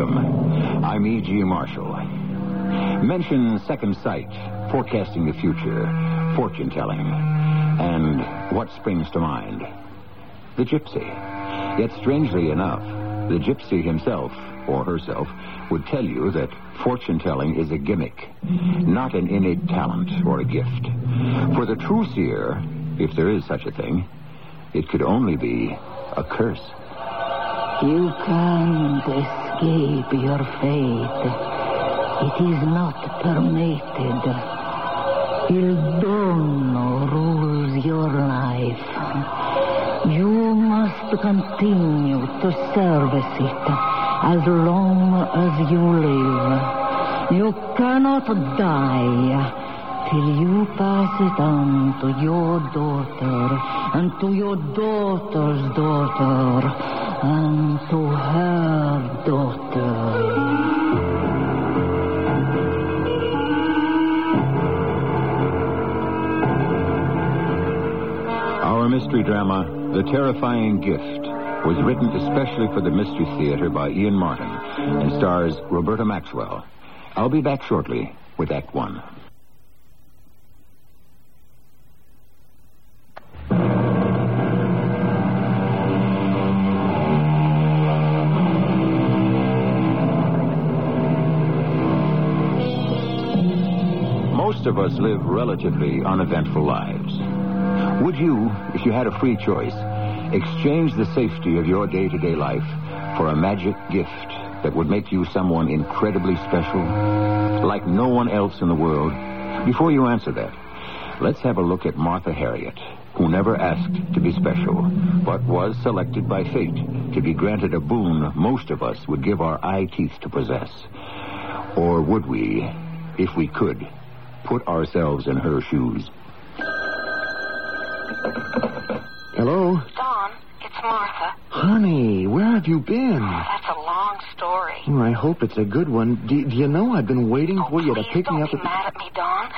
Welcome. I'm E.G. Marshall. Mention second sight, forecasting the future, fortune telling, and what springs to mind? The gypsy. Yet strangely enough, the gypsy himself, or herself, would tell you that fortune telling is a gimmick, not an innate talent or a gift. For the true seer, if there is such a thing, it could only be a curse. You can't escape your fate. It is not permitted. Il dono rules your life. You must continue to service it as long as you live. You cannot die till you pass it on to your daughter and to your daughter's daughter and to her daughter. Our mystery drama, The Terrifying Gift, was written especially for the Mystery Theater by Ian Martin and stars Roberta Maxwell. I'll be back shortly with Act One. Us live relatively uneventful lives. Would you, if you had a free choice, exchange the safety of your day to day life for a magic gift that would make you someone incredibly special, like no one else in the world? Before you answer that, let's have a look at Martha Harriet, who never asked to be special, but was selected by fate to be granted a boon most of us would give our eye teeth to possess. Or would we, if we could, put ourselves in her shoes? Hello? Don, it's Martha. Honey, where have you been? Oh, that's a long story. Oh, I hope it's a good one. Do, do you know I've been waiting Oh, for you to oh, please pick don't me up be at mad at me, Don.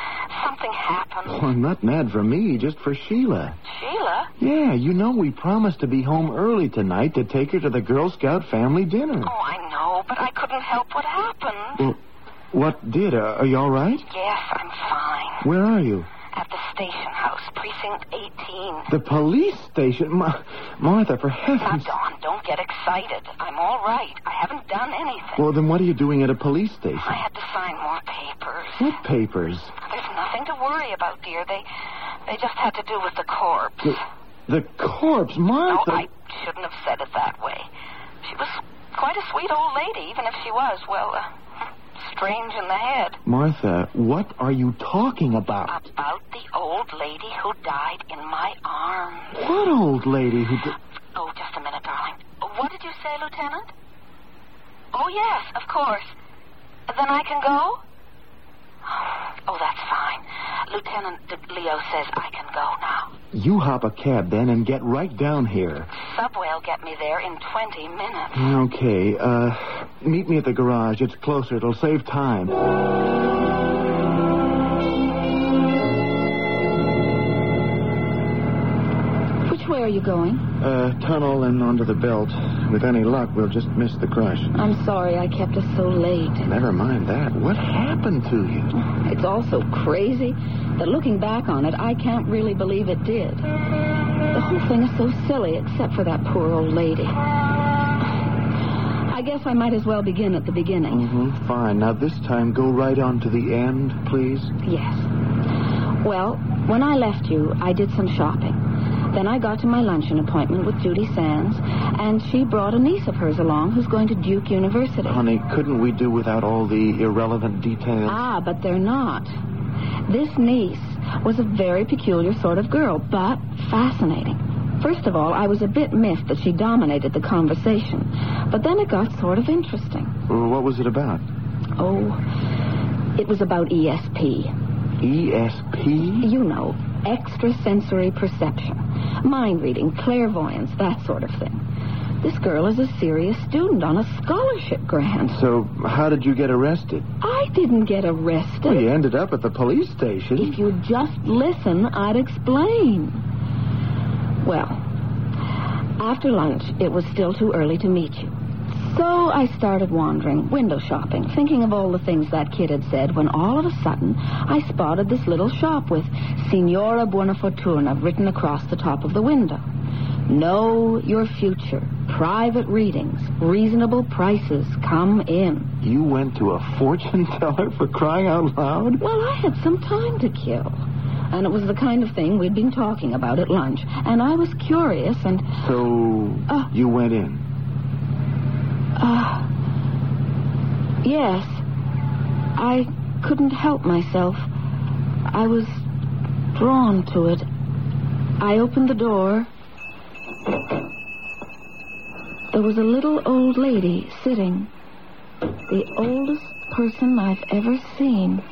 Something happened. Oh, I'm not mad for me, just for Sheila. Sheila? Yeah, you know we promised to be home early tonight to take her to the Girl Scout family dinner. Oh, I know, but I couldn't help what happened. Well, what did? Uh, are you all right? Yes, I'm fine. Where are you? At the station house, precinct 18. The police station? Ma- Martha, for Now, heaven's... Don, don't get excited. I'm all right. I haven't done anything. Well, then what are you doing at a police station? I had to sign more papers. What papers? There's nothing to worry about, dear. They they just had to do with the corpse. The, the corpse, No, Martha. I shouldn't have said it that way. She was quite a sweet old lady, even if she was, well, uh, strange in the head. Martha, what are you talking about? About the old lady who died in my arms. What old lady who... Di- Oh, just a minute, darling. What did you say, Lieutenant? Oh, yes, of course. Then I can go? Oh, that's fine. Lieutenant De- Leo says I can go now. you hop a cab then and get right down here. Subway'll get me there in 20 minutes. Okay, uh, meet me at the garage. It's closer. It'll save time. Way are you going? Uh, tunnel and onto the belt. With any luck, we'll just miss the crush. I'm sorry I kept us so late. Never mind that. What happened to you? It's all so crazy that looking back on it, I can't really believe it did. The whole thing is so silly, except for that poor old lady. I guess I might as well begin at the beginning. Mm-hmm. Fine. Now, this time, go right on to the end, please. Yes. Well, when I left you, I did some shopping. Then I got to my luncheon appointment with Judy Sands, and she brought a niece of hers along who's going to Duke University. Honey, couldn't we do without all the irrelevant details? Ah, but they're not. This niece was a very peculiar sort of girl, but fascinating. First of all, I was a bit miffed that she dominated the conversation, but then it got sort of interesting. Well, what was it about? Oh, it was about ESP. ESP? You know, extrasensory perception, mind reading, clairvoyance, that sort of thing. This girl is a serious student on a scholarship grant. So, how did you get arrested? I didn't get arrested. Well, you ended up at the police station. If you'd just listen, I'd explain. Well, after lunch, it was still too early to meet you. So I started wandering, window shopping, thinking of all the things that kid had said, when all of a sudden I spotted this little shop with Signora Buonafortuna written across the top of the window. Know your future. Private readings. Reasonable prices. Come in. You went to a fortune teller for crying out loud? Well, I had some time to kill. And it was the kind of thing we'd been talking about at lunch. And I was curious and. So Uh. you went in. Uh. Yes. I couldn't help myself. I was drawn to it. I opened the door. There was a little old lady sitting. The oldest person I've ever seen.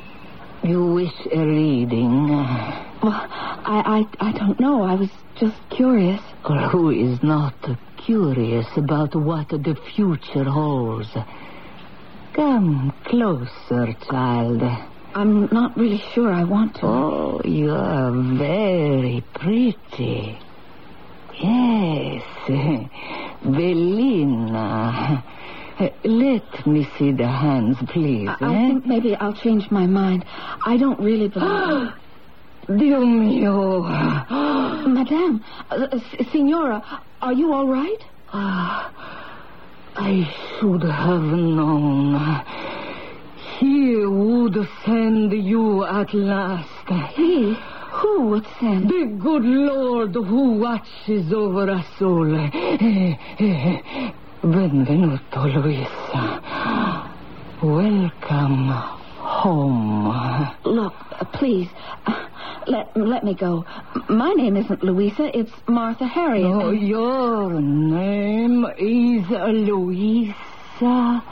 You wish a reading? Well, I, I, I don't know. I was just curious. Or who is not curious about what the future holds? Come closer, child. I'm not really sure I want to. Oh, you are very pretty. Yes, Bellina. Let me see the hands, please. I, I eh? think maybe I'll change my mind. I don't really believe. Dio mio. Madame, uh, Signora, are you all right? Ah, I should have known. He would send you at last. He? Who would send? The good Lord who watches over us all. Benvenuto, Luisa. Welcome home. Look, please, uh, let let me go. My name isn't Louisa. It's Martha Harriet. Oh, your name is Louisa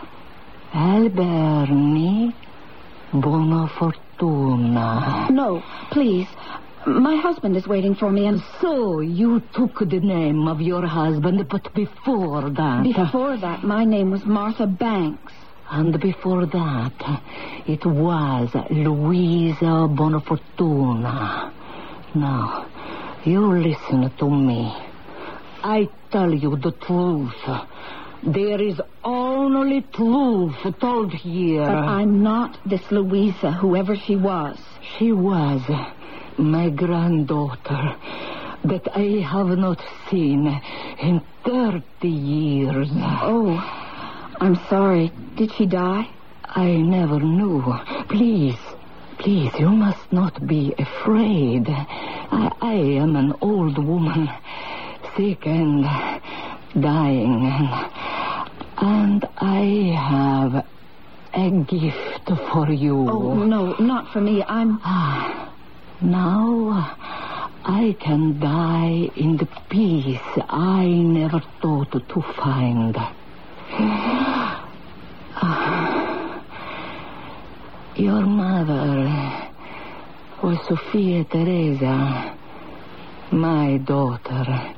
Alberni Bonafortuna. No, please. My husband is waiting for me, and So you took the name of your husband, but before that. before that, my name was Martha Banks. And before that, it was Louisa Bonafortuna. Now, you listen to me. I tell you the truth. There is only truth told here. But I'm not this Louisa, whoever she was. She was my granddaughter that I have not seen in 30 years. Oh, I'm sorry. Did she die? I never knew. Please, please, you must not be afraid. I, I am an old woman, sick and dying, and, and I have a gift for you. Oh, no, not for me. I'm. Ah, now I can die in the peace I never thought to find. Ah, Your mother was Sophia Teresa, my daughter.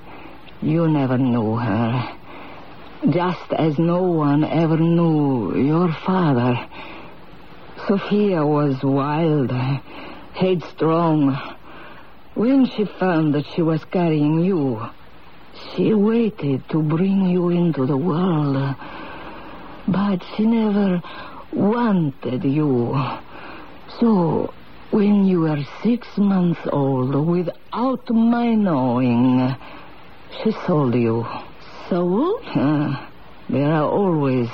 You never knew her. Just as no one ever knew your father. Sophia was wild, headstrong. When she found that she was carrying you, she waited to bring you into the world. But she never wanted you. So, when you were six months old, without my knowing, she sold you. Sold? Uh, there are always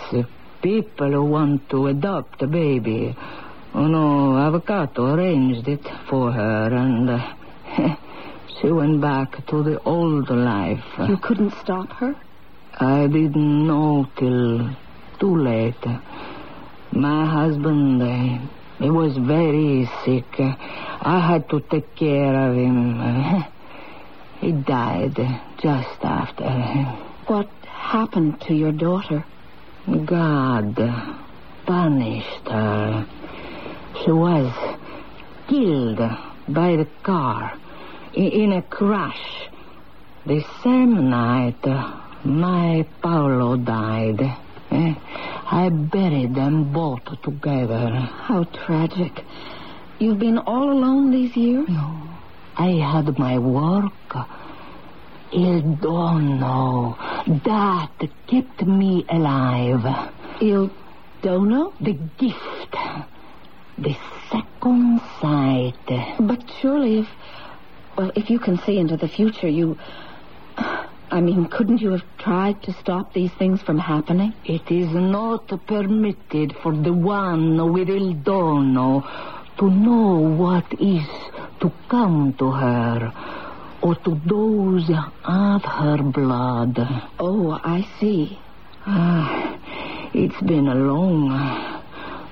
people who want to adopt a baby. Oh no, Avvocato arranged it for her, and uh, she went back to the old life. You couldn't stop her? I didn't know till too late. My husband, uh, he was very sick. I had to take care of him. He died just after. What happened to your daughter? God punished her. She was killed by the car in a crash. The same night my Paolo died. I buried them both together. How tragic. You've been all alone these years? No, I had my work. Il dono. That kept me alive. Il dono? The gift. The second sight. But surely if... Well, if you can see into the future, you... I mean, couldn't you have tried to stop these things from happening? It is not permitted for the one with Il dono to know what is to come to her or to those of her blood. Oh, I see. Ah, it's been a long,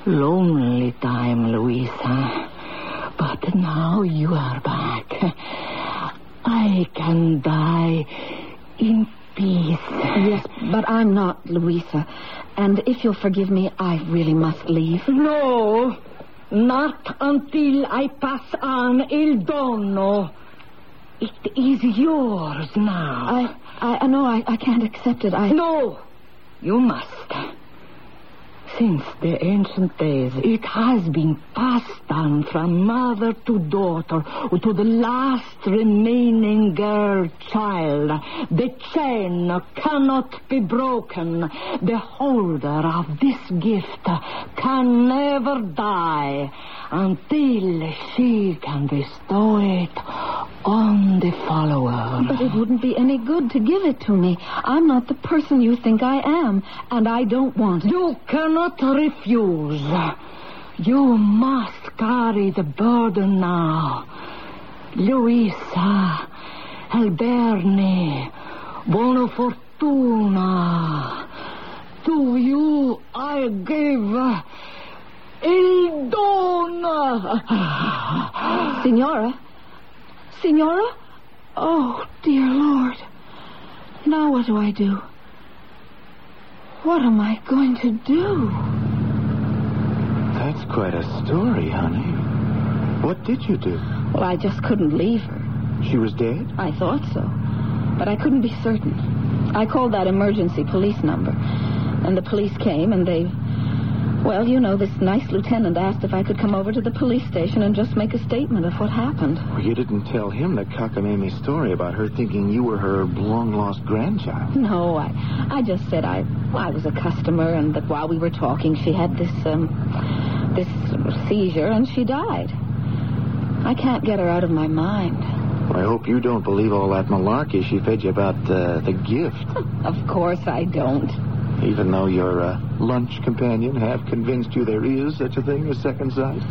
lonely time, Louisa. But now you are back. I can die in peace. Yes, but I'm not Louisa. And if you'll forgive me, I really must leave. No, not until I pass on Il Dono. It is yours now. I, I, I know I, I can't accept it. I. No, you must. Since the ancient days, it has been passed down from mother to daughter to the last remaining girl child. The chain cannot be broken. The holder of this gift can never die until she can bestow it on the follower. But it wouldn't be any good to give it to me. I'm not the person you think I am, and I don't want it. You cannot refuse. You must carry the burden now. Luisa, Alberni, Bonafortuna. To you I give Il Dono. Signora? Signora? Oh, dear Lord. Now what do I do? What am I going to do? That's quite a story, honey. What did you do? Well, I just couldn't leave her. She was dead? I thought so. But I couldn't be certain. I called that emergency police number. And the police came and they. Well, you know, this nice lieutenant asked if I could come over to the police station and just make a statement of what happened. Well, you didn't tell him the cockamamie story about her thinking you were her long-lost grandchild. No, I I just said I I was a customer and that while we were talking she had this um this seizure and she died. I can't get her out of my mind. I hope you don't believe all that malarkey she fed you about uh, the gift. Of course I don't. Even though your uh, lunch companion half convinced you there is such a thing as second sight.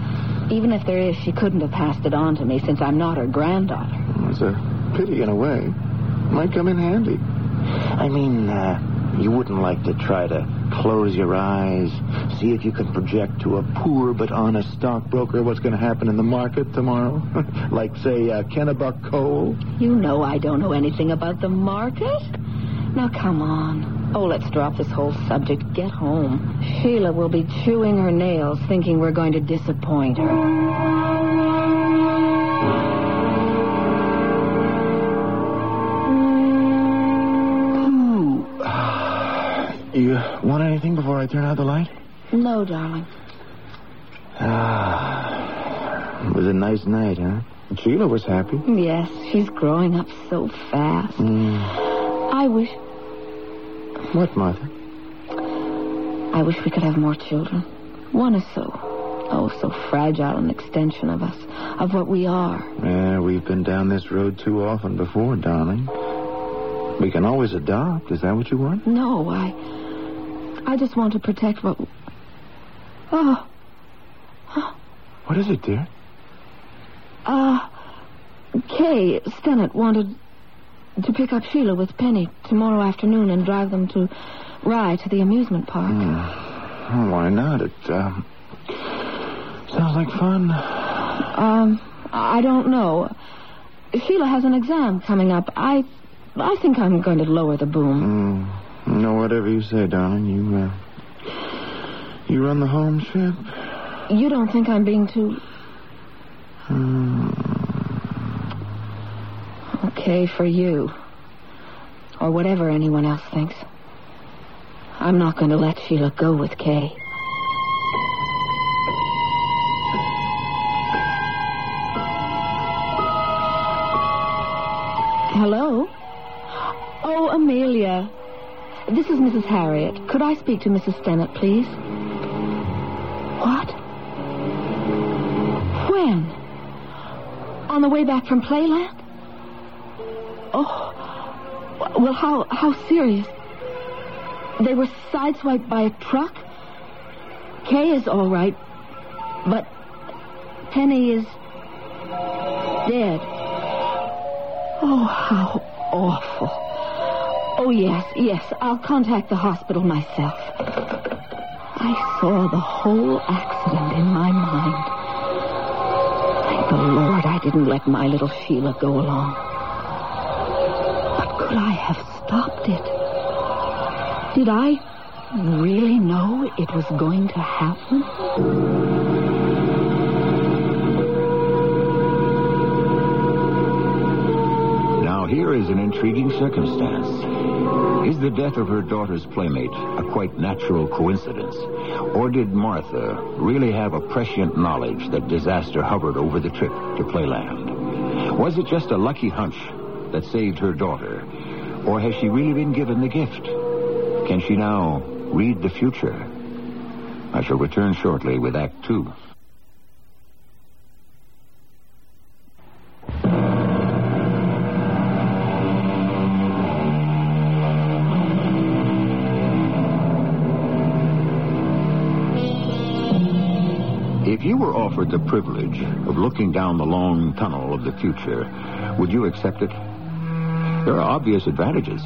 Even if there is, she couldn't have passed it on to me since I'm not her granddaughter. It's a pity in a way. Might come in handy. I mean, uh, you wouldn't like to try to close your eyes, see if you can project to a poor but honest stockbroker what's going to happen in the market tomorrow? like, say, uh, Kennebuck coal? You know I don't know anything about the market. Now, come on. Oh, let's drop this whole subject. Get home. Sheila will be chewing her nails thinking we're going to disappoint her. You want anything before I turn out the light? No, darling. Ah, it was a nice night, huh? Sheila was happy. Yes, she's growing up so fast. I wish What, Martha? I wish we could have more children. One is so oh so fragile an extension of us, of what we are. Yeah, we've been down this road too often before, darling. We can always adopt. Is that what you want? No, I I just want to protect what Oh. What is it, dear? Uh Kay Stennett wanted to pick up Sheila with Penny tomorrow afternoon and drive them to Rye to the amusement park. Oh, why not? It uh, sounds like fun. Um, I don't know. Sheila has an exam coming up. I I think I'm going to lower the boom. Mm, no, whatever you say, darling. You uh, you run the home ship. You don't think I'm being too okay for you. Or whatever anyone else thinks. I'm not going to let Sheila go with Kay. Hello? Oh, Amelia. This is Mrs. Harriet. Could I speak to Mrs. Stennett, please? What? When? On the way back from Playland? Oh. Well, how how serious? They were sideswiped by a truck? Kay is all right, but Penny is dead. Oh, how awful. Oh, yes, yes, I'll contact the hospital myself. I saw the whole accident in my mind. Thank the Lord I didn't let my little Sheila go along. Could I have stopped it? Did I really know it was going to happen? Now, here is an intriguing circumstance. Is the death of her daughter's playmate a quite natural coincidence? Or did Martha really have a prescient knowledge that disaster hovered over the trip to Playland? Was it just a lucky hunch that saved her daughter? Or has she really been given the gift? Can she now read the future? I shall return shortly with Act Two. If you were offered the privilege of looking down the long tunnel of the future, would you accept it? There are obvious advantages.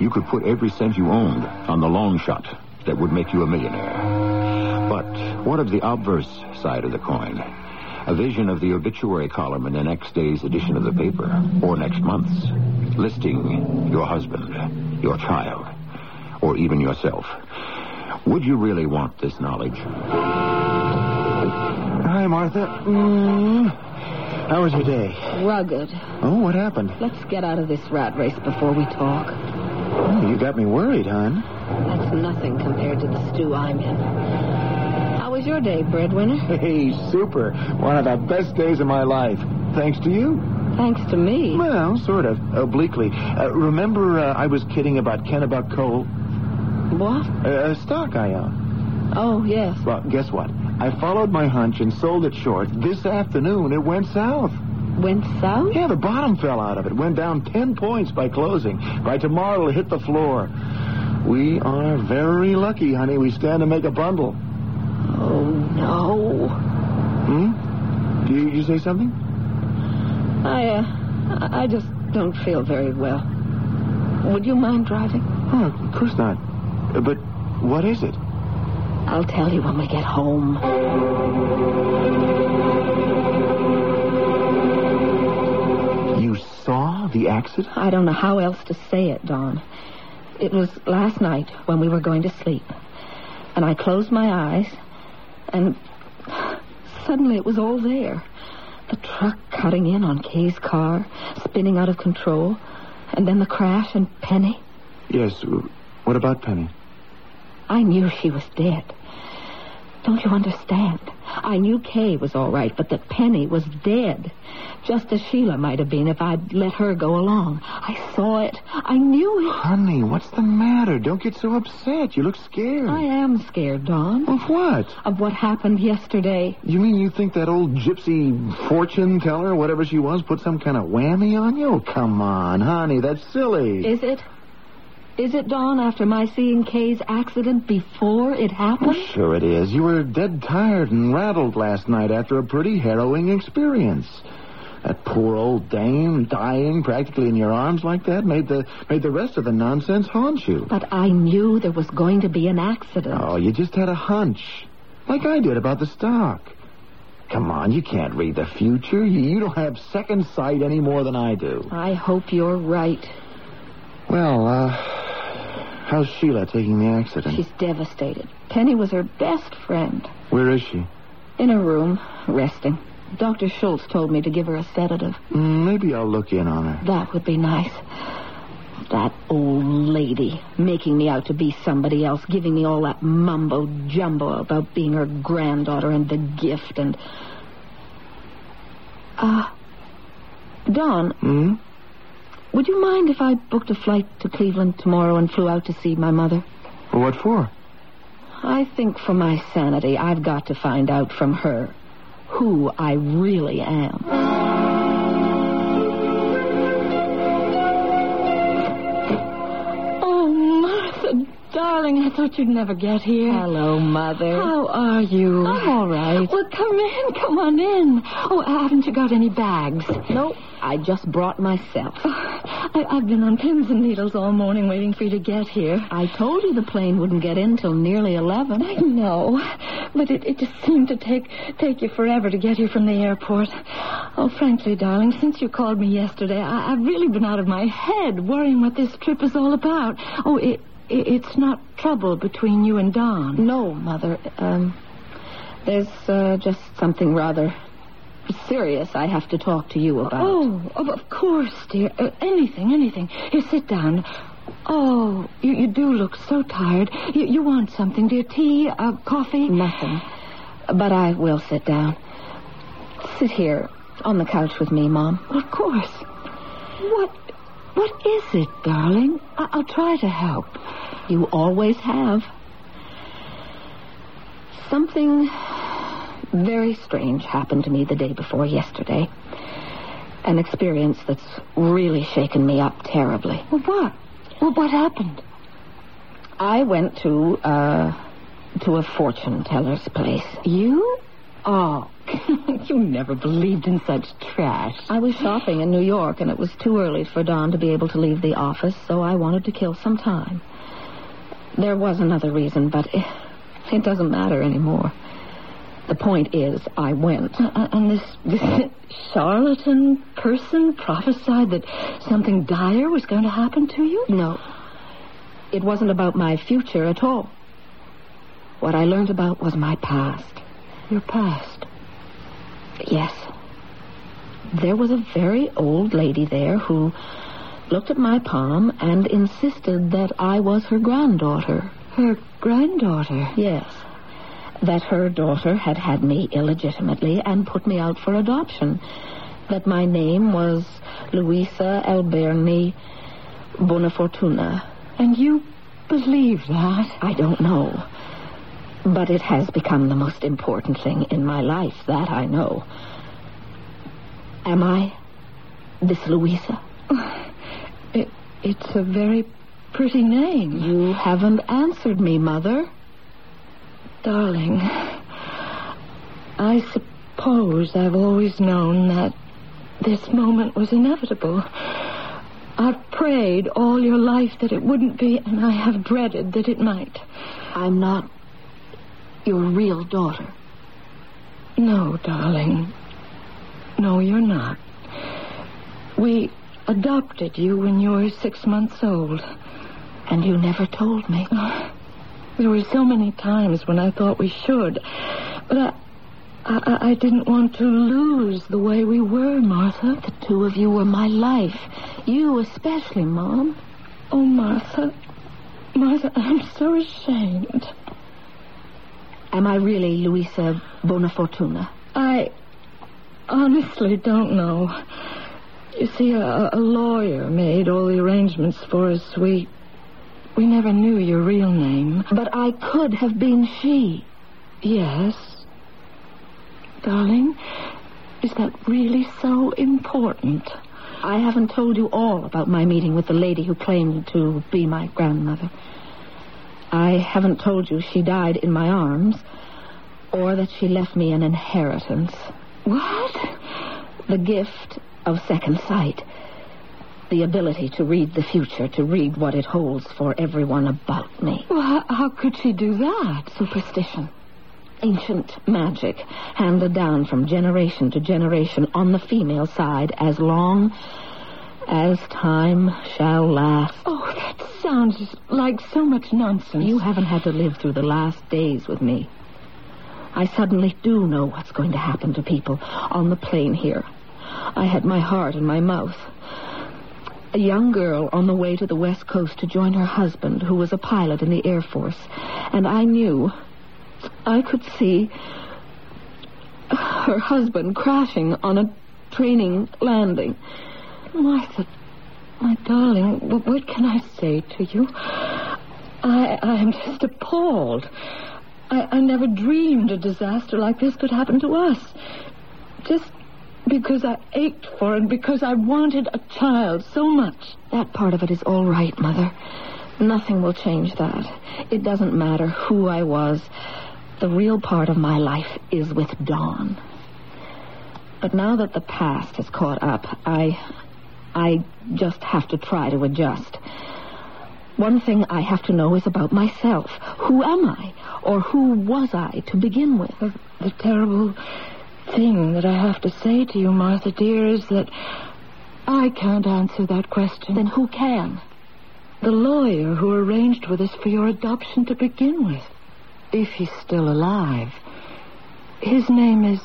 You could put every cent you owned on the long shot that would make you a millionaire. But what of the obverse side of the coin? A vision of the obituary column in the next day's edition of the paper, or next month's, listing your husband, your child, or even yourself. Would you really want this knowledge? Hi, Martha. Mm. How was your day? Rugged. Oh, what happened? Let's get out of this rat race before we talk. Oh, you got me worried, hon. That's nothing compared to the stew I'm in. How was your day, breadwinner? Hey, super. One of the best days of my life. Thanks to you. Thanks to me. Well, sort of. Obliquely. Uh, remember uh, I was kidding about Kennebuck Coal? What? Uh, a stock I own. Oh, yes. Well, guess what? I followed my hunch and sold it short. This afternoon, it went south. Went south? Yeah, the bottom fell out of it. Went down 10 points by closing. By tomorrow, it'll hit the floor. We are very lucky, honey. We stand to make a bundle. Oh, no. Hmm? You, you say something? I, uh, I just don't feel very well. Would you mind driving? Oh, of course not. But what is it? I'll tell you when we get home. You saw the accident? I don't know how else to say it, Don. It was last night when we were going to sleep. And I closed my eyes, and suddenly it was all there. The truck cutting in on Kay's car, spinning out of control, and then the crash and Penny. Yes. What about Penny? I knew she was dead. Don't you understand? I knew Kay was all right, but that Penny was dead. Just as Sheila might have been if I'd let her go along. I saw it. I knew it. Honey, what's the matter? Don't get so upset. You look scared. I am scared, Don, Of what? of what happened yesterday. You mean you think that old gypsy fortune teller, whatever she was, put some kind of whammy on you? Oh, come on, honey, that's silly. Is it? Is it, Don, after my seeing Kay's accident before it Well, happened? sure it is. You were dead tired and rattled last night after a pretty harrowing experience. That poor old dame dying practically in your arms like that made the made the rest of the nonsense haunt you. But I knew there was going to be an accident. Oh, you just had a hunch. Like I did about the stock. Come on, you can't read the future. You, you don't have second sight any more than I do. I hope you're right. Well, uh, how's Sheila taking the accident? She's devastated. Penny was her best friend. Where is she? In her room, resting. Dr. Schultz told me to give her a sedative. Mm, maybe I'll look in on her. That would be nice. That old lady making me out to be somebody else, giving me all that mumbo jumbo about being her granddaughter and the gift and. Ah. Don, Hmm? Would you mind if I booked a flight to Cleveland tomorrow and flew out to see my mother? What for? I think for my sanity, I've got to find out from her who I really am. Darling, I thought you'd never get here. Hello, Mother. How are you? I'm all right. Well, come in, come on in. Oh, haven't you got any bags? No, I just brought myself. Oh, I, I've been on pins and needles all morning waiting for you to get here. I told you the plane wouldn't get in till nearly 11. I know, but it, it just seemed to take take you forever to get here from the airport. Oh, frankly, darling, since you called me yesterday, I, I've really been out of my head worrying what this trip is all about. Oh, it it's not trouble between you and Don. No, Mother. Um, there's uh, just something rather serious I have to talk to you about. Oh, of, course, dear. Uh, anything, anything. Here, sit down. Oh, you, you do look so tired. You, you want something, dear? Tea, uh, coffee? Nothing. But I will sit down. Sit here on the couch with me, Mom. Of course. What, what is it, darling? I, I'll try to help. You always have. Something very strange happened to me the day before yesterday. An experience that's really shaken me up terribly. Well, what? Well, what happened? I went to, uh, to a fortune teller's place. You? Oh, you never believed in such trash. I was shopping in New York, and it was too early for Don to be able to leave the office, so I wanted to kill some time. There was another reason, but it, it doesn't matter anymore. The point is, I went. Uh, and this, this charlatan person prophesied that something dire was going to happen to you? No. It wasn't about my future at all. What I learned about was my past. Your past? Yes. There was a very old lady there who looked at my palm and insisted that I was her granddaughter. Her granddaughter? Yes. That her daughter had had me illegitimately and put me out for adoption. That my name was Luisa Alberni Bonafortuna. And you believe that? I don't know. But it has become the most important thing in my life, that I know. Am I this Louisa? It, it's a very pretty name. You haven't answered me, Mother. Darling, I suppose I've always known that this moment was inevitable. I've prayed all your life that it wouldn't be, and I have dreaded that it might. I'm not your real daughter. No, darling. No, you're not. We adopted you when you were six months old. And you never told me. Oh, there were so many times when I thought we should. But I, I, I didn't want to lose the way we were, Martha. The two of you were my life. You especially, Mom. Oh, Martha. Martha, I'm so ashamed. Am I really Luisa Bonafortuna? I honestly don't know. You see, a, a lawyer made all the arrangements for us. We we never knew your real name. But I could have been she. Yes. Darling, is that really so important? I haven't told you all about my meeting with the lady who claimed to be my grandmother. I haven't told you she died in my arms or that she left me an inheritance. What? The gift of second sight. The ability to read the future, to read what it holds for everyone about me. Well, how, how could she do that? Superstition. Ancient magic, handed down from generation to generation on the female side as long as time shall last. Oh, that sounds like so much nonsense. You haven't had to live through the last days with me. I suddenly do know what's going to happen to people on the plane here. I had my heart in my mouth. A young girl on the way to the West Coast to join her husband, who was a pilot in the Air Force. And I knew, I could see her husband crashing on a training landing. Martha, My darling, what can I say to you? I, I am just appalled. I, I never dreamed a disaster like this could happen to us. Just because I ached for and because I wanted a child so much. That part of it is all right, Mother. Nothing will change that. It doesn't matter who I was. The real part of my life is with Don. But now that the past has caught up, I. I just have to try to adjust. One thing I have to know is about myself. Who am I? Or who was I to begin with? The, the terrible thing that I have to say to you, Martha, dear, is that I can't answer that question. Then who can? The lawyer who arranged with us for your adoption to begin with. If he's still alive. His name is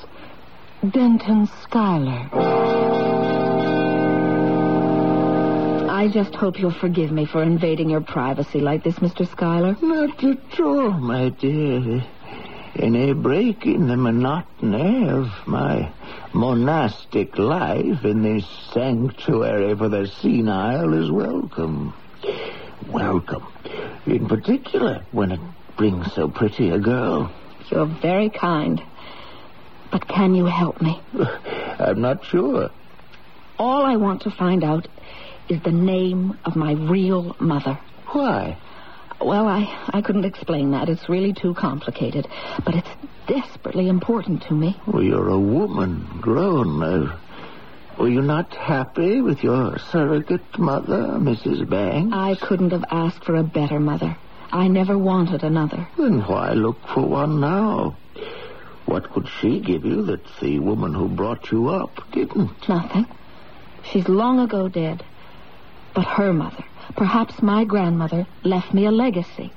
Denton Schuyler. I just hope you'll forgive me for invading your privacy like this, Mr. Schuyler. Not at all, my dear. Any break in the monotony of my monastic life in this sanctuary for the senile is welcome. Welcome. In particular, when it brings so pretty a girl. You're very kind. But can you help me? I'm not sure. All I want to find out is the name of my real mother. Why? Well, I, I couldn't explain that. It's really too complicated. But it's desperately important to me. Well, you're a woman, grown. now. were you not happy with your surrogate mother, Mrs. Banks? I couldn't have asked for a better mother. I never wanted another. Then why look for one now? What could she give you that the woman who brought you up didn't? Nothing. She's long ago dead. But her mother, perhaps my grandmother, left me a legacy.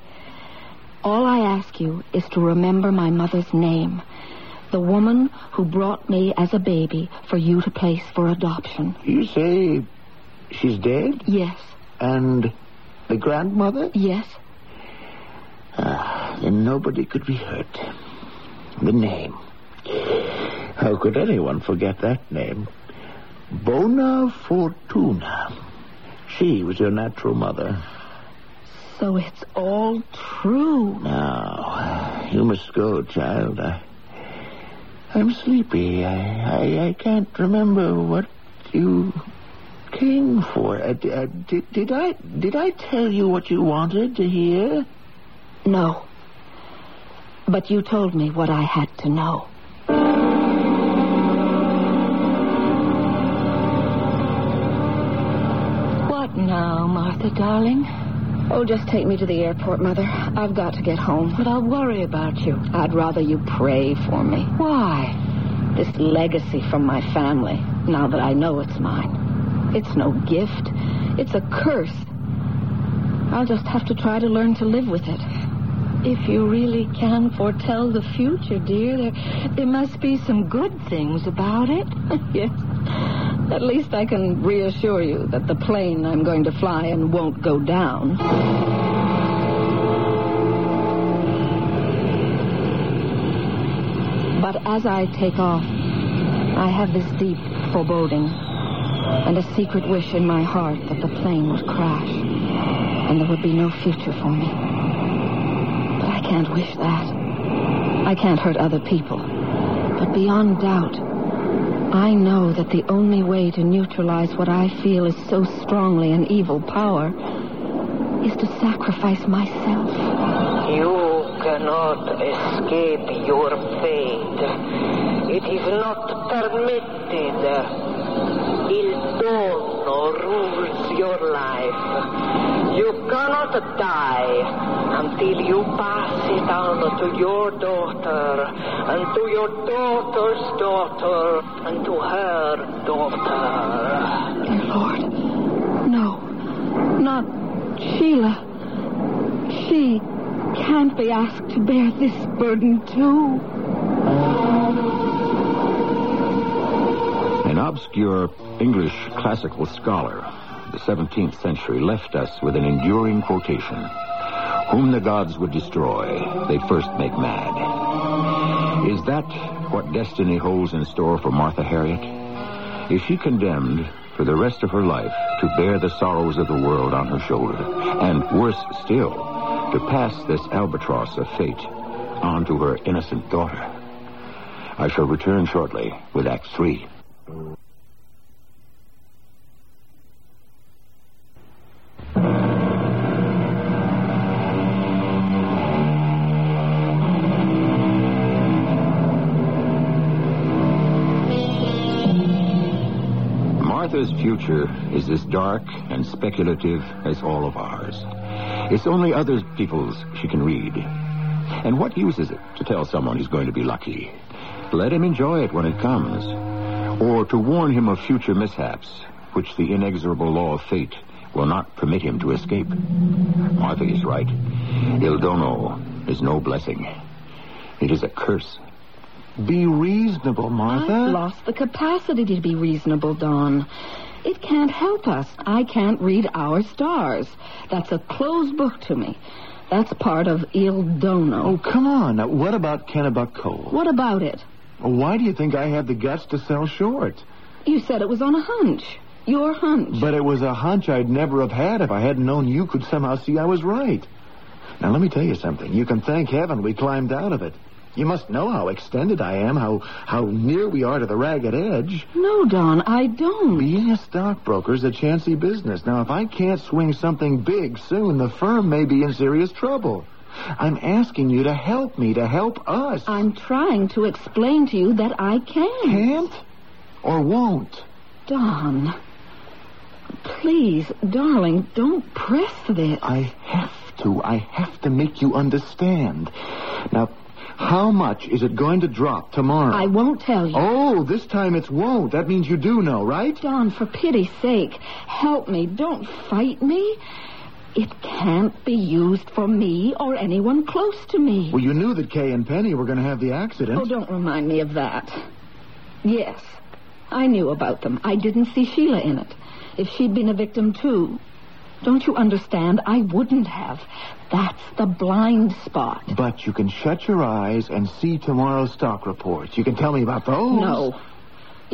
All I ask you is to remember my mother's name. The woman who brought me as a baby for you to place for adoption. You say she's dead? Yes. And the grandmother? Yes. Ah, then nobody could be hurt. The name. How could anyone forget that name? Bona Fortuna. She was your natural mother. So it's all true. Now, you must go, child. I, I'm sleepy. I, I, I can't remember what you came for. Uh, d- uh, did, did I did I tell you what you wanted to hear? No. But you told me what I had to know. Now, Martha, darling? Oh, just take me to the airport, Mother. I've got to get home. But I'll worry about you. I'd rather you pray for me. Why? This legacy from my family, now that I know it's mine. It's no gift. It's a curse. I'll just have to try to learn to live with it. If you really can foretell the future, dear, there, there must be some good things about it. yes. At least I can reassure you that the plane I'm going to fly in won't go down. But as I take off, I have this deep foreboding and a secret wish in my heart that the plane would crash and there would be no future for me. But I can't wish that. I can't hurt other people. But beyond doubt, I know that the only way to neutralize what I feel is so strongly an evil power is to sacrifice myself. You cannot escape your fate. It is not permitted. Il dono rules your life. You cannot die until you pass it on to your daughter, and to your daughter's daughter, and to her daughter. Dear Lord, no, not Sheila. She can't be asked to bear this burden too. Obscure English classical scholar, the 17th century, left us with an enduring quotation. Whom the gods would destroy, they'd first make mad. Is that what destiny holds in store for Martha Harriet? Is she condemned for the rest of her life to bear the sorrows of the world on her shoulder, and worse still, to pass this albatross of fate on to her innocent daughter. I shall return shortly with Act Three. Martha's future is as dark and speculative as all of ours. It's only other people's she can read. And what use is it to tell someone he's going to be lucky? Let him enjoy it when it comes. Or to warn him of future mishaps, which the inexorable law of fate will not permit him to escape. Martha is right. Il dono is no blessing. It is a curse. Be reasonable, Martha. I've lost the capacity to be reasonable, Don. It can't help us. I can't read our stars. That's a closed book to me. That's part of Il Dono. Oh, come on. Now, what about Kennebuck Coal? What about it? Why do you think I had the guts to sell short? You said it was on a hunch. Your hunch. But it was a hunch I'd never have had if I hadn't known you could somehow see I was right. Now, let me tell you something. You can thank heaven we climbed out of it. You must know how extended I am, how how near we are to the ragged edge. No, Don, I don't. Being a stockbroker's a chancy business. Now, if I can't swing something big soon, the firm may be in serious trouble. I'm asking you to help me, to help us. I'm trying to explain to you that I can. Can't or won't. Don. Please, darling, don't press this. I have to. I have to make you understand. Now, how much is it going to drop tomorrow? I won't tell you. Oh, this time it's won't. That means you do know, right? Don, for pity's sake, help me. Don't fight me. It can't be used for me or anyone close to me. Well, you knew that Kay and Penny were going to have the accident. Oh, don't remind me of that. Yes, I knew about them. I didn't see Sheila in it. If she'd been a victim, too. Don't you understand? I wouldn't have. That's the blind spot. But you can shut your eyes and see tomorrow's stock reports. You can tell me about those. No.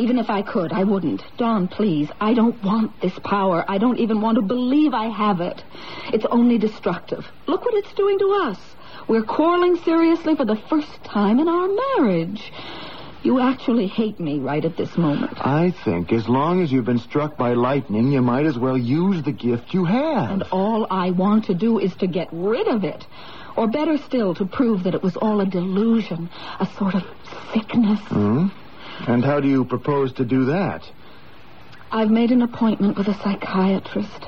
Even if I could, I wouldn't. Don, please. I don't want this power. I don't even want to believe I have it. It's only destructive. Look what it's doing to us. We're quarreling seriously for the first time in our marriage. You actually hate me right at this moment. I think as long as you've been struck by lightning, you might as well use the gift you have. And all I want to do is to get rid of it. Or better still, to prove that it was all a delusion, a sort of sickness. Hmm? And how do you propose to do that? I've made an appointment with a psychiatrist.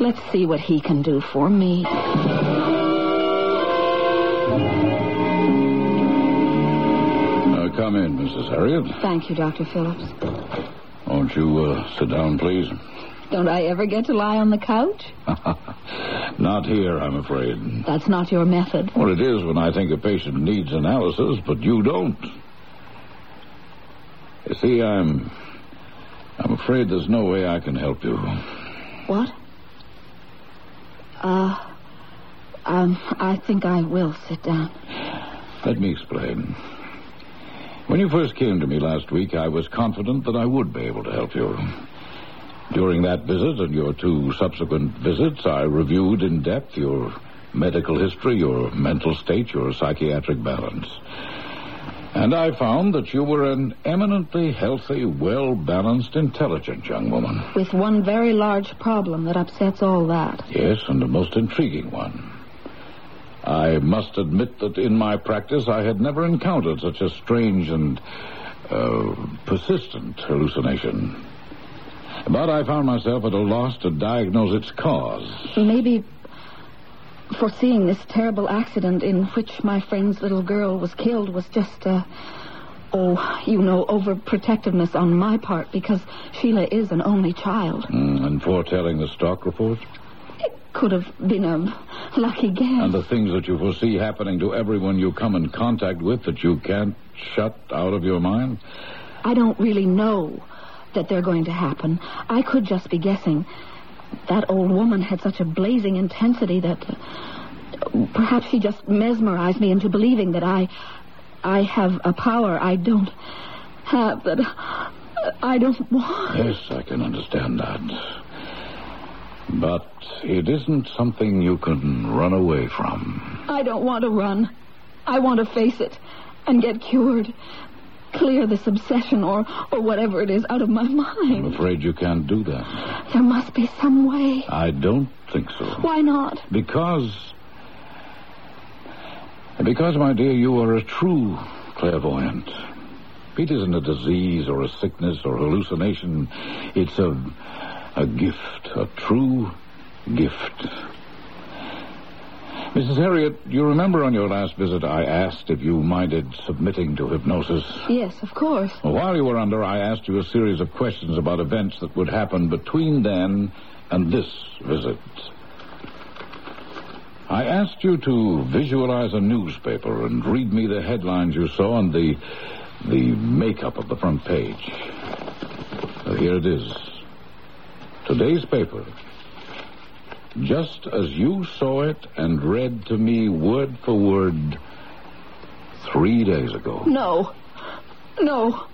Let's see what he can do for me. Uh, come in, Mrs. Harriet. Thank you, Dr. Phillips. Won't you uh, sit down, please? Don't I ever get to lie on the couch? Not here, I'm afraid. That's not your method. Well, it is when I think a patient needs analysis, but you don't. You see, I'm. I'm afraid there's no way I can help you. What? Uh, um, I think I will sit down. Let me explain. When you first came to me last week, I was confident that I would be able to help you. During that visit and your two subsequent visits, I reviewed in depth your medical history, your mental state, your psychiatric balance. And I found that you were an eminently healthy, well balanced, intelligent young woman. With one very large problem that upsets all that. Yes, and a most intriguing one. I must admit that in my practice I had never encountered such a strange and uh, persistent hallucination. But I found myself at a loss to diagnose its cause. Maybe foreseeing this terrible accident in which my friend's little girl was killed was just a. Oh, you know, overprotectiveness on my part because Sheila is an only child. Mm, and foretelling the stock report? It could have been a lucky guess. And the things that you foresee happening to everyone you come in contact with that you can't shut out of your mind? I don't really know that they're going to happen. I could just be guessing. That old woman had such a blazing intensity that uh, perhaps she just mesmerized me into believing that I I have a power I don't have that I don't want. Yes, I can understand that. But it isn't something you can run away from. I don't want to run. I want to face it and get cured. Clear this obsession or, or whatever it is out of my mind. I'm afraid you can't do that. There must be some way. I don't think so. Why not? Because. Because, my dear, you are a true clairvoyant. It isn't a disease or a sickness or hallucination. It's a. a gift, a true gift. Mrs. Harriet, you remember on your last visit I asked if you minded submitting to hypnosis? Yes, of course. Well, while you were under, I asked you a series of questions about events that would happen between then and this visit. I asked you to visualize a newspaper and read me the headlines you saw and the the makeup of the front page. Well, here it is. Today's paper. Just as you saw it and read to me word for word three days ago. No. No.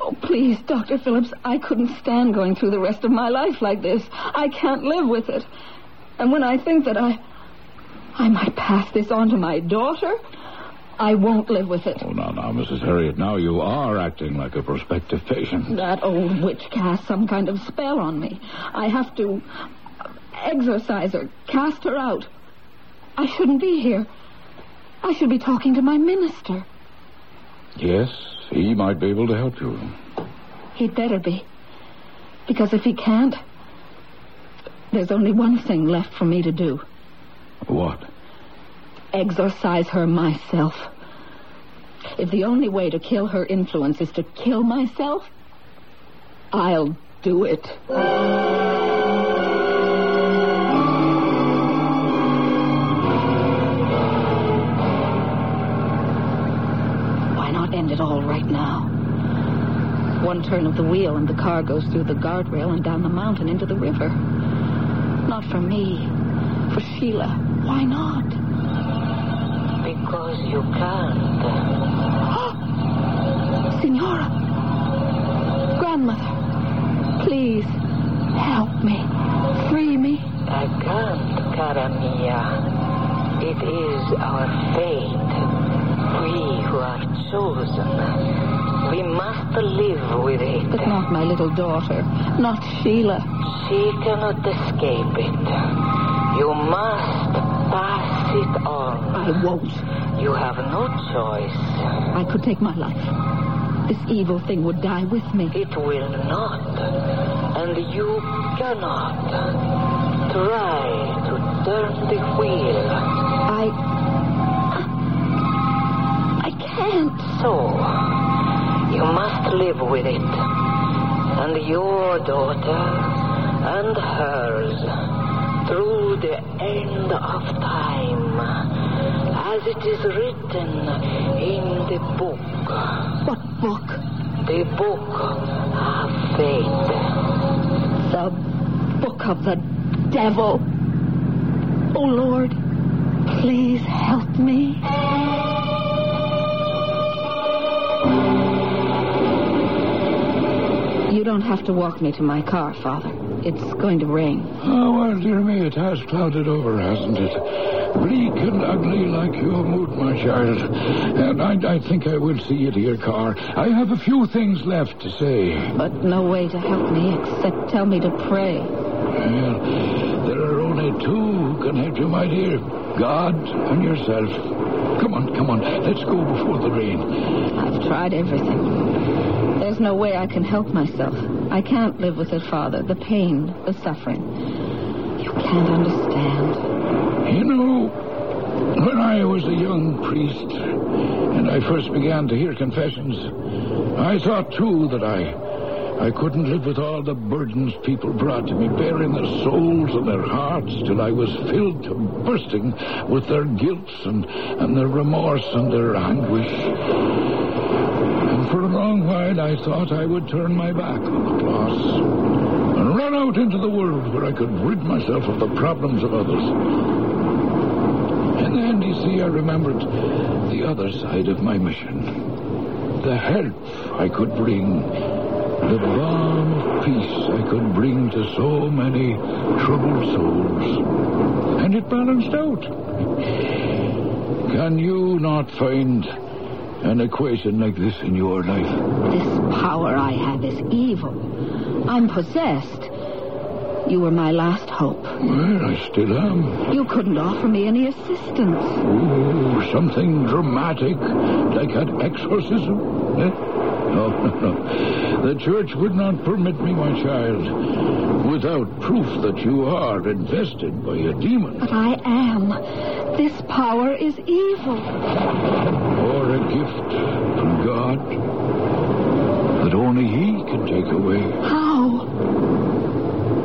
Oh, please, Dr. Phillips, I couldn't stand going through the rest of my life like this. I can't live with it. And when I think that I. I might pass this on to my daughter, I won't live with it. Oh, now, now, Mrs. Harriet, now you are acting like a prospective patient. That old witch cast some kind of spell on me. I have to exorcise her, cast her out. I shouldn't be here. I should be talking to my minister. Yes, he might be able to help you. He'd better be. Because if he can't, there's only one thing left for me to do What? exorcise her myself. If the only way to kill her influence is to kill myself, I'll do it. It all right now? One turn of the wheel and the car goes through the guardrail and down the mountain into the river. Not for me. For Sheila. Why not? Because you can't. Signora. Grandmother. Please, help me. Free me. I can't, cara mia. It is our fate. We who are chosen. We must live with it. But not my little daughter. Not Sheila. She cannot escape it. You must pass it on. I won't. You have no choice. I could take my life. This evil thing would die with me. It will not. And you cannot. Try to turn the wheel. I. Can't. So, you must live with it. And your daughter and hers through the end of time. As it is written in the book. What book? The book of fate. The book of the devil. Oh, Lord, please help me. You don't have to walk me to my car, Father. It's going to rain. Oh, well, dear me, it has clouded over, hasn't it? Bleak and ugly like your mood, my child. And I, I think I will see you to your car. I have a few things left to say. But no way to help me except tell me to pray. Well, there are only two who can help you, my dear. God and yourself. Come on, come on. Let's go before the rain. I've tried everything. There's no way I can help myself. I can't live with it, Father. The pain, the suffering. You can't understand. You know, when I was a young priest and I first began to hear confessions, I thought, too, that I. I couldn't live with all the burdens people brought to me, bearing their souls and their hearts, till I was filled to bursting with their guilt and, and their remorse and their anguish. For a long while I thought I would turn my back on the cross and run out into the world where I could rid myself of the problems of others. And then, you see, I remembered the other side of my mission. The help I could bring the balm of peace I could bring to so many troubled souls. And it balanced out. Can you not find an equation like this in your life? This power I have is evil. I'm possessed. You were my last hope. Well, I still am. You couldn't offer me any assistance. Oh, something dramatic, like an exorcism? Eh? No, no, no. The church would not permit me, my child, without proof that you are invested by a demon. But I am. This power is evil. Or a gift from God that only He can take away How?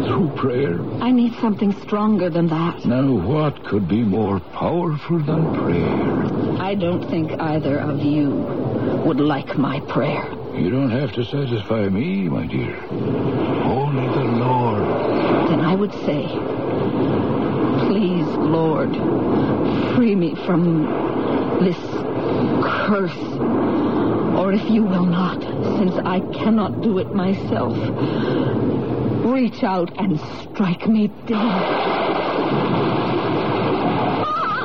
through prayer. I need something stronger than that. Now, what could be more powerful than prayer? I don't think either of you would like my prayer. You don't have to satisfy me, my dear. Only the Lord. Then I would say, Please, Lord, free me from this curse. Or if you will not, since I cannot do it myself, reach out and strike me dead. Ah!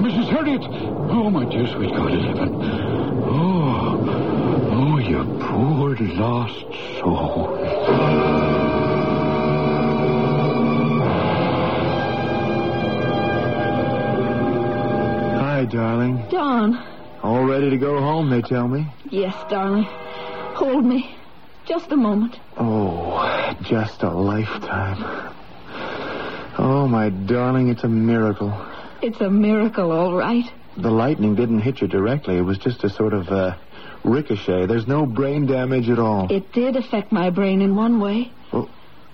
Mrs. Harriet! Oh, my dear sweet God in heaven. Oh, oh, you poor lost soul. Darling. Don. All ready to go home, they tell me. Yes, darling. Hold me. Just a moment. Oh, just a lifetime. Oh, my darling, it's a miracle. It's a miracle, all right. The lightning didn't hit you directly. It was just a sort of uh, ricochet. There's no brain damage at all. It did affect my brain in one way. Well,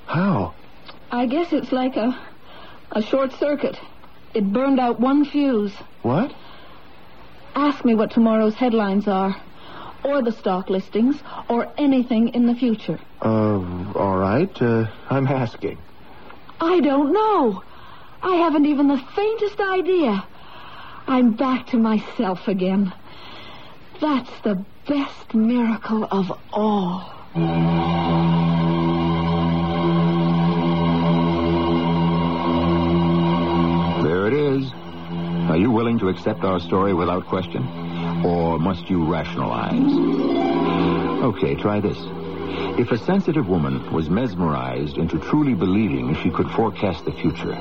How? I guess it's like a a short circuit. It burned out one fuse. What? Ask me what tomorrow's headlines are, or the stock listings, or anything in the future. Uh, all right. Uh, I'm asking. I don't know. I haven't even the faintest idea. I'm back to myself again. That's the best miracle of all. Are you willing to accept our story without question? Or must you rationalize? Okay, try this. If a sensitive woman was mesmerized into truly believing she could forecast the future,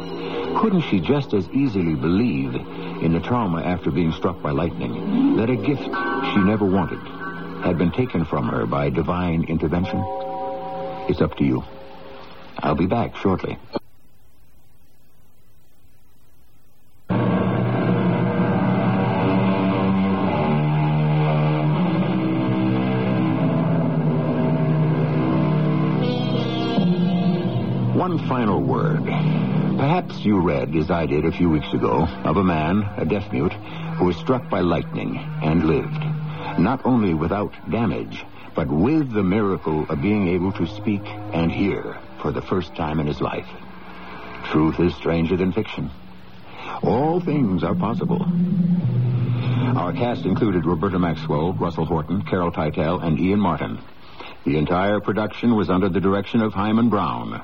couldn't she just as easily believe in the trauma after being struck by lightning that a gift she never wanted had been taken from her by divine intervention? It's up to you. I'll be back shortly. You read, as I did a few weeks ago, of a man, a deaf mute, who was struck by lightning and lived. Not only without damage, but with the miracle of being able to speak and hear for the first time in his life. Truth is stranger than fiction. All things are possible. Our cast included Roberta Maxwell, Russell Horton, Carol Teitel, and Ian Martin. The entire production was under the direction of Himan Brown.